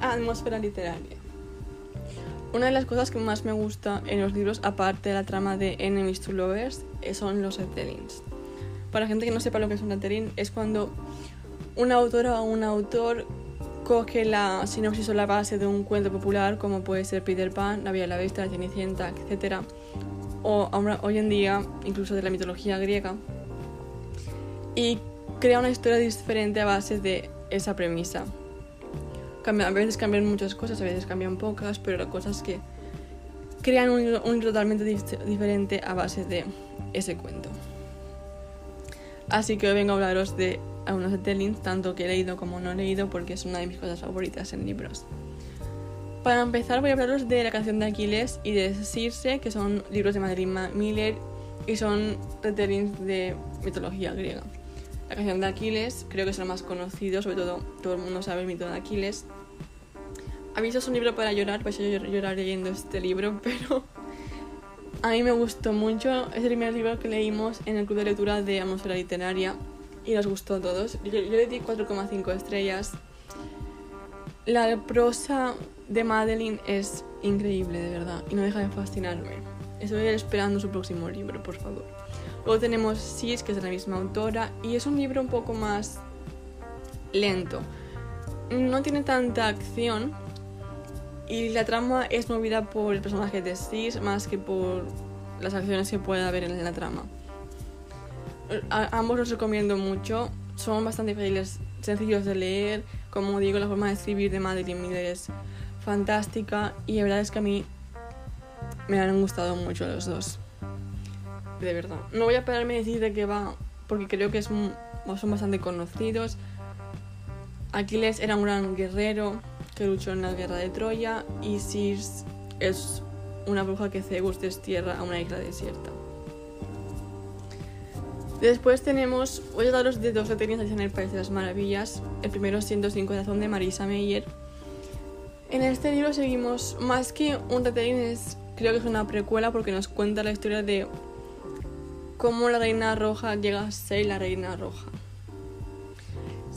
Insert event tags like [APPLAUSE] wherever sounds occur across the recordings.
A Atmósfera Literaria. Una de las cosas que más me gusta en los libros, aparte de la trama de Enemies to Lovers, eh, son los letterings. Para gente que no sepa lo que es un lettering, es cuando una autora o un autor coge la sinopsis o la base de un cuento popular, como puede ser Peter Pan, La Vía la Bestia, La Cenicienta, etc. O hoy en día, incluso de la mitología griega, y crea una historia diferente a base de esa premisa. A veces cambian muchas cosas, a veces cambian pocas, pero la cosa es que crean un, un totalmente diferente a base de ese cuento. Así que hoy vengo a hablaros de algunos Tellings, tanto que he leído como no he leído, porque es una de mis cosas favoritas en libros. Para empezar voy a hablaros de La canción de Aquiles y de Circe, que son libros de Madeline Miller y son retellings de mitología griega. La canción de Aquiles creo que es el más conocido, sobre todo todo el mundo sabe el mito de Aquiles. Aviso es un libro para llorar, vais a llorar leyendo este libro, [LAUGHS] pero a mí me gustó mucho. Es el primer libro que leímos en el club de lectura de Atmósfera Literaria y nos gustó a todos. Yo, le di 4,5 estrellas. La prosa de Madeline es increíble, de verdad, y no deja de fascinarme. Estoy esperando su próximo libro, por favor. Luego tenemos Sis, que es de la misma autora, y es un libro un poco más lento. No tiene tanta acción y la trama es movida por el personaje de Sis más que por las acciones que pueda haber en la trama. ambos los recomiendo mucho, son bastante fáciles, sencillos de leer. Como digo, la forma de escribir de Madeline Miller es fantástica y la verdad es que a mí me han gustado mucho los dos de verdad. No voy a pararme a decir de qué va, porque creo que son bastante conocidos. Aquiles era un gran guerrero que luchó en la guerra de Troya y Circe es una bruja que Zeus destierra a una isla desierta. Después tenemos, voy a daros de dos detalles en el País de las Maravillas, el primero siendo Sin Corazón de Marisa Meyer. En este libro seguimos, más que un retelling, creo que es una precuela porque nos cuenta la historia de cómo la reina roja llega a ser la reina roja.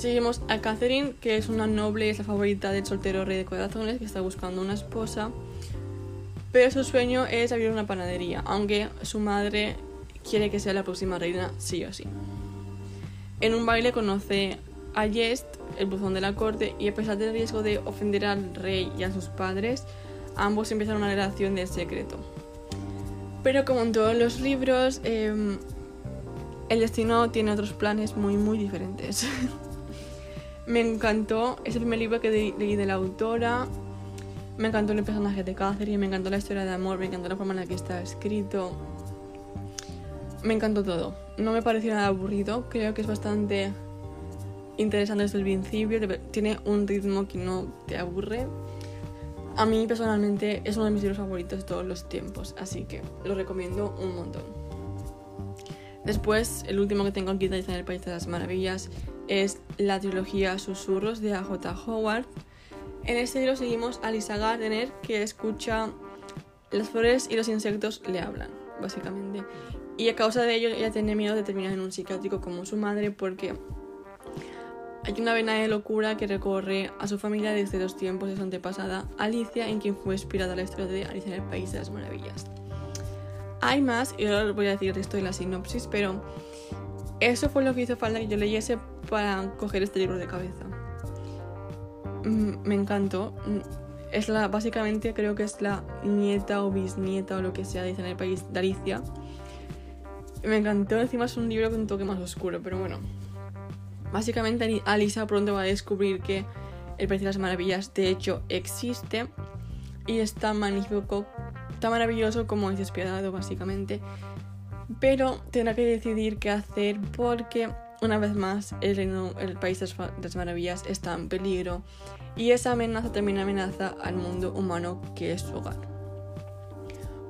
Seguimos a Catherine, que es una noble es la favorita del soltero rey de corazones que está buscando una esposa. Pero su sueño es abrir una panadería, aunque su madre quiere que sea la próxima reina sí o sí. En un baile conoce a Jest, el buzón de la corte, y a pesar del riesgo de ofender al rey y a sus padres, ambos empiezan una relación de secreto. Pero como en todos los libros, em, el destino tiene otros planes muy, muy diferentes. [LAUGHS] me encantó, es el primer libro que leí de la autora. Me encantó el personaje de Catherine, me encantó la historia de amor, me encantó la forma en la que está escrito. Me encantó todo. No me pareció nada aburrido, creo que es bastante interesante desde el principio. Tiene un ritmo que no te aburre. A mí personalmente es uno de mis libros favoritos de todos los tiempos, así que lo recomiendo un montón. Después, el último que tengo aquí en el País de las Maravillas es la trilogía Susurros de A.J. Howard. En este libro seguimos a Lisa Gardner que escucha las flores y los insectos le hablan, básicamente. Y a causa de ello ella tiene miedo de terminar en un psiquiátrico como su madre porque hay una vena de locura que recorre a su familia desde los tiempos de su antepasada, Alicia, en quien fue inspirada la historia de Alicia en el País de las Maravillas. Hay más, y ahora os voy a decir esto en la sinopsis, pero eso fue lo que hizo falta que yo leyese para coger este libro de cabeza. Mm, me encantó. Mm, es la, básicamente creo que es la nieta o bisnieta o lo que sea, dice en el país de Alicia. Me encantó, encima es un libro con un toque más oscuro, pero bueno, Básicamente Alisa pronto va a descubrir que el País de las Maravillas de hecho existe y es tan magnífico, tan maravilloso como es despiadado básicamente. Pero tendrá que decidir qué hacer porque una vez más el, reino, el País de las Maravillas está en peligro y esa amenaza también amenaza al mundo humano que es su hogar.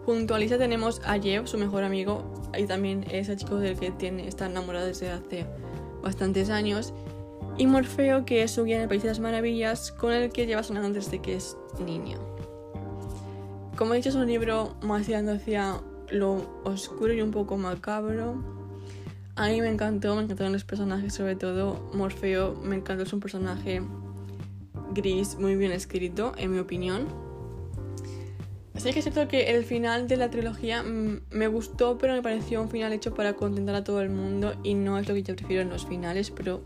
Junto a Alisa tenemos a Jeff, su mejor amigo, y también ese chico del que tiene, está enamorado desde hace bastantes años, y Morfeo, que es su guía en el País de las Maravillas, con el que lleva sonando desde que es niña. Como he dicho, es un libro más tirando hacia lo oscuro y un poco macabro. A mí me encantó, me encantaron los personajes, sobre todo Morfeo, me encantó, es un personaje gris, muy bien escrito, en mi opinión. Sí que es cierto que el final de la trilogía mm, me gustó, pero me pareció un final hecho para contentar a todo el mundo y no es lo que yo prefiero en los finales, pero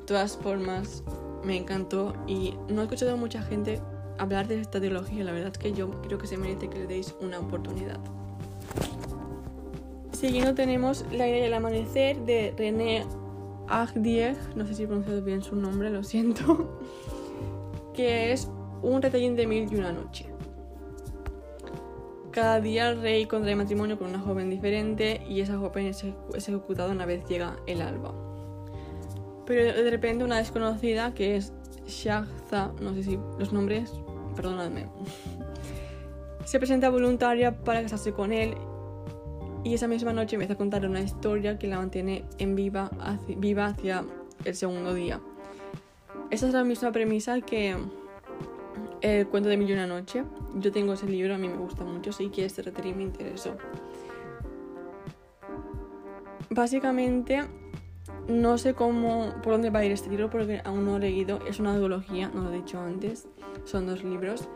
de todas formas me encantó y no he escuchado mucha gente hablar de esta trilogía, la verdad es que yo creo que se merece que le deis una oportunidad. Siguiendo tenemos La idea del amanecer de René Agdieg, no sé si he pronunciado bien su nombre, lo siento, [LAUGHS] que es un retallín de mil y una noche. Cada día el rey contrae matrimonio con una joven diferente y esa joven es ejecutada una vez llega el alba. Pero de repente una desconocida que es Shahza, no sé si los nombres, perdonadme, [LAUGHS] se presenta voluntaria para casarse con él y esa misma noche empieza a contar una historia que la mantiene en viva hacia, viva hacia el segundo día. Esa es la misma premisa que el cuento de Mil y una noche. Yo tengo ese libro, a mí me gusta mucho, sí que este reterí me interesó. Básicamente, no sé cómo, por dónde va a ir este libro porque aún no lo he leído. Es una duología, no lo he dicho antes. Son dos libros.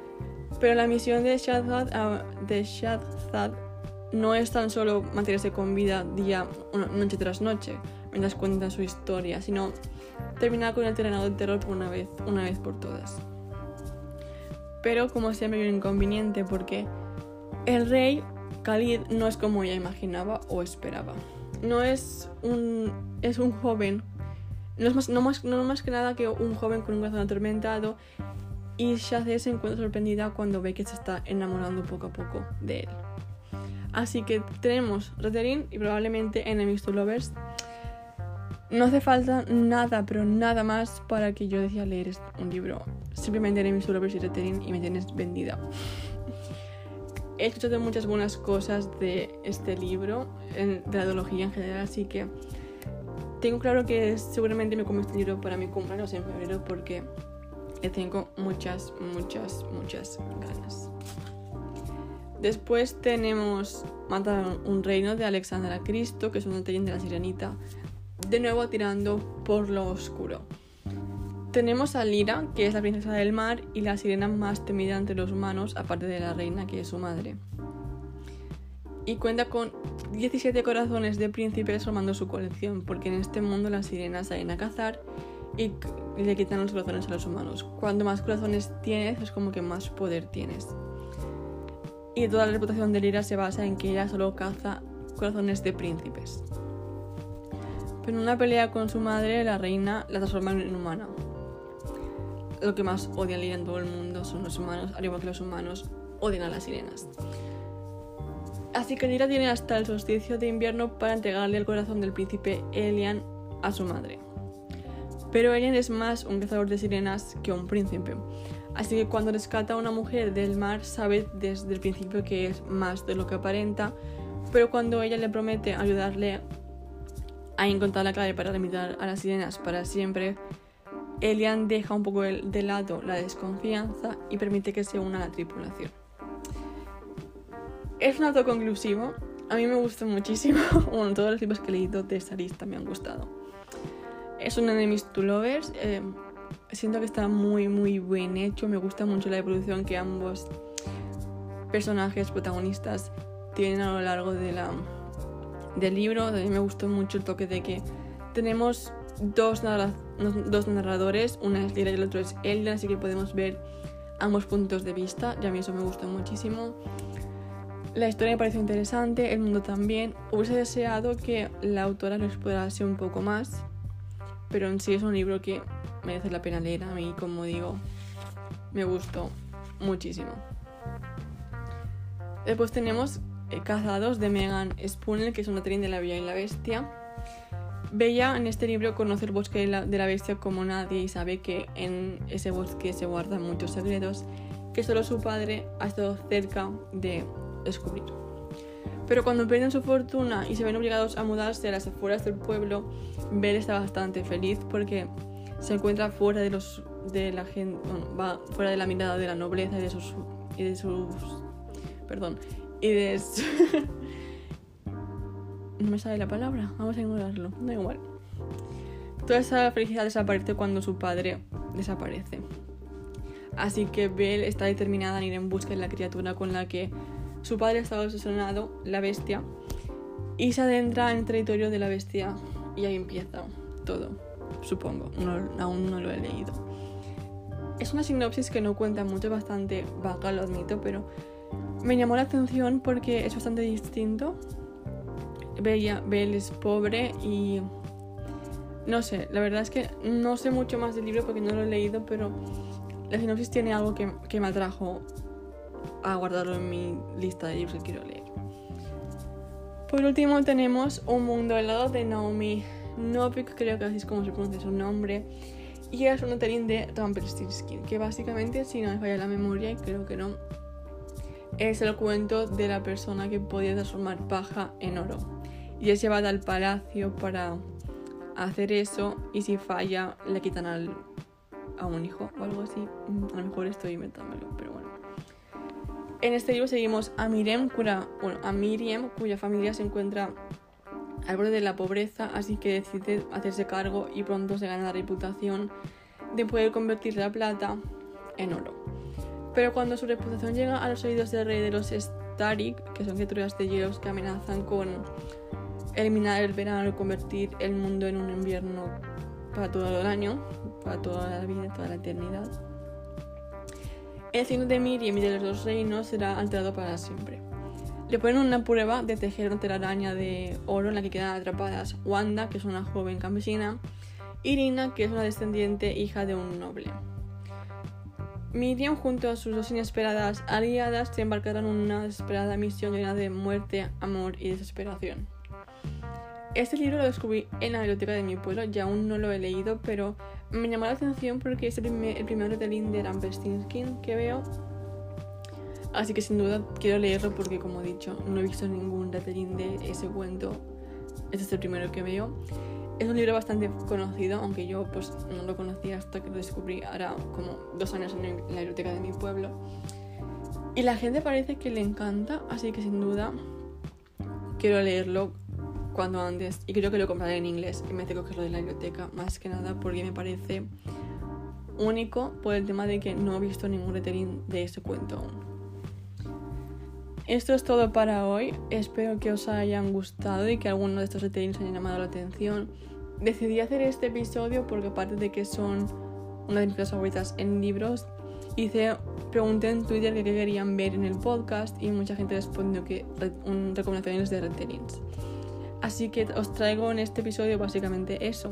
Pero la misión de Shadhad, ah, de no es tan solo mantenerse con vida día, noche tras noche, mientras cuenta su historia, sino terminar con el terreno del terror por una vez, una vez por todas. Pero como siempre hay un inconveniente porque el rey Khalid no es como ella imaginaba o esperaba. No es un, es un joven, no es más, no más, no más que nada que un joven con un corazón atormentado y Shazé se encuentra sorprendida cuando ve que se está enamorando poco a poco de él. Así que tenemos Reterin y probablemente Enemies to Lovers. No hace falta nada, pero nada más para que yo decía leer un libro. Simplemente Enemies to Lovers y Reterin y me tienes vendida. He escuchado muchas buenas cosas de este libro, de la ideología en general, así que tengo claro que seguramente me como este libro para mi cumpleaños en febrero porque tengo muchas, muchas, muchas ganas. Después tenemos Matar un reino de Alexandra Cristo, que es un detallín de la sirenita, de nuevo tirando por lo oscuro. Tenemos a Lira, que es la princesa del mar y la sirena más temida entre los humanos, aparte de la reina, que es su madre. Y cuenta con 17 corazones de príncipes formando su colección, porque en este mundo las sirenas salen a cazar y le quitan los corazones a los humanos. Cuanto más corazones tienes, es como que más poder tienes y toda la reputación de Lira se basa en que ella solo caza corazones de príncipes. Pero en una pelea con su madre, la reina la transforma en humana. Lo que más odia Lira en todo el mundo son los humanos, al igual que los humanos odian a las sirenas. Así que Lira tiene hasta el solsticio de invierno para entregarle el corazón del príncipe Elian a su madre. Pero Elian es más un cazador de sirenas que un príncipe, Así que cuando rescata a una mujer del mar sabe desde el principio que es más de lo que aparenta, pero cuando ella le promete ayudarle a encontrar la clave para limitar a las sirenas para siempre, Elian deja un poco de lado la desconfianza y permite que se una a la tripulación. Es un auto conclusivo, a mí me gusta muchísimo, [LAUGHS] bueno, todos los libros que he leído de esta lista me han gustado. Es un Enemies to Lovers, eh, siento que está muy, muy bien hecho. Me gusta mucho la evolución que ambos personajes protagonistas tienen a lo largo de la, del libro. Mí me gustó mucho el toque de que tenemos dos, dos narradores, una es Lira y el otro es Elda, así que podemos ver ambos puntos de vista y a mí eso me gustó muchísimo. La historia me pareció interesante, el mundo también. Hubiese deseado que la autora lo explorase un poco más, pero en sí es un libro que merece la pena leer. A mí, como digo, me gustó muchísimo. Después tenemos eh, Cazados de Megan Spooner, que es una tren de la Bella y la Bestia. Bella en este libro conoce el bosque de la, de la, bestia como nadie y sabe que en ese bosque se guardan muchos secretos que solo su padre ha estado cerca de descubrir. Pero cuando pierden su fortuna y se ven obligados a mudarse a las afueras del pueblo, Belle está bastante feliz porque se encuentra fuera de los de la gente va fuera de la mirada de la nobleza y de sus y de sus perdón y de [LAUGHS] no me sale la palabra vamos a ignorarlo da igual. Toda esa felicidad desaparece cuando su padre desaparece. Así que Belle está determinada en ir en busca de la criatura con la que su padre estaba obsesionado, la bestia, y se adentra en el territorio de la bestia y ahí empieza todo, supongo. aún no lo he leído. Es una sinopsis que no cuenta mucho, bastante vaga, lo admito, pero me llamó la atención porque es bastante distinto. Bella, Belle es pobre y no sé, la verdad es que no sé mucho más del libro porque no lo he leído, pero la sinopsis tiene algo que, que me atrajo a guardarlo en mi lista de libros que quiero leer. Por último tenemos Un mundo helado de Naomi Novik, creo que así es como se pronuncia su nombre. Y es un notarín de Rumpelstiltskin, que básicamente, si no me falla la memoria, y creo que no, es el cuento de la persona que podía transformar paja en oro. Y es llevada al palacio para hacer eso y si falla le quitan al, a un hijo o algo así. A lo mejor estoy inventándolo, pero bueno. En este libro seguimos a Miriam, cuya, bueno, a Miriam, cuya familia se encuentra al borde de la pobreza, así que decide hacerse cargo y pronto se gana la reputación de poder convertir la plata en oro. Pero cuando su reputación llega a los oídos del rey de los Starik, que son criaturas de hielos que amenazan con eliminar el verano y convertir el mundo en un invierno para todo el año, para toda la vida, toda la eternidad, el signo de Miriam y de los dos reinos será alterado para siempre. Le ponen una prueba de tejer una telaraña de oro en la que quedan atrapadas Wanda, que es una joven campesina, y Irina, que es una descendiente hija de un noble. Miriam junto a sus dos inesperadas aliadas se embarcarán en una desesperada misión llena de muerte, amor y desesperación. Este libro lo descubrí en la biblioteca de mi pueblo y aún no lo he leído, pero me llamó la atención porque es el primer, el primer de Rampestinskin que veo Así que sin duda quiero leerlo porque como he dicho, no he visto ningún retelling de ese cuento. Este es el primero que veo. Es un libro bastante conocido, aunque yo pues no lo conocía hasta que lo descubrí ahora como dos años en la biblioteca de mi pueblo. Y la gente parece que le encanta, así que sin duda quiero leerlo cuando antes. Y creo que lo compraré en inglés y me que cogerlo de la biblioteca, más que nada porque me parece único por el tema de que no he visto ningún retelling de ese cuento aún. Esto es todo para hoy. Espero que os hayan gustado y que alguno de estos retellings hayan llamado la atención. Decidí hacer este episodio porque aparte de que son una de mis favoritas en libros, hice pregunté en Twitter qué querían ver en el podcast y mucha gente respondió que un, recomendaciones de retellings. Así que os traigo en este episodio básicamente eso.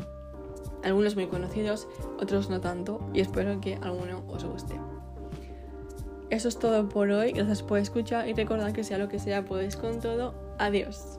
Algunos muy conocidos, otros no tanto y espero que alguno os guste. Eso es todo por hoy. Gracias por escuchar y recordad que sea lo que sea, podéis con todo. Adiós.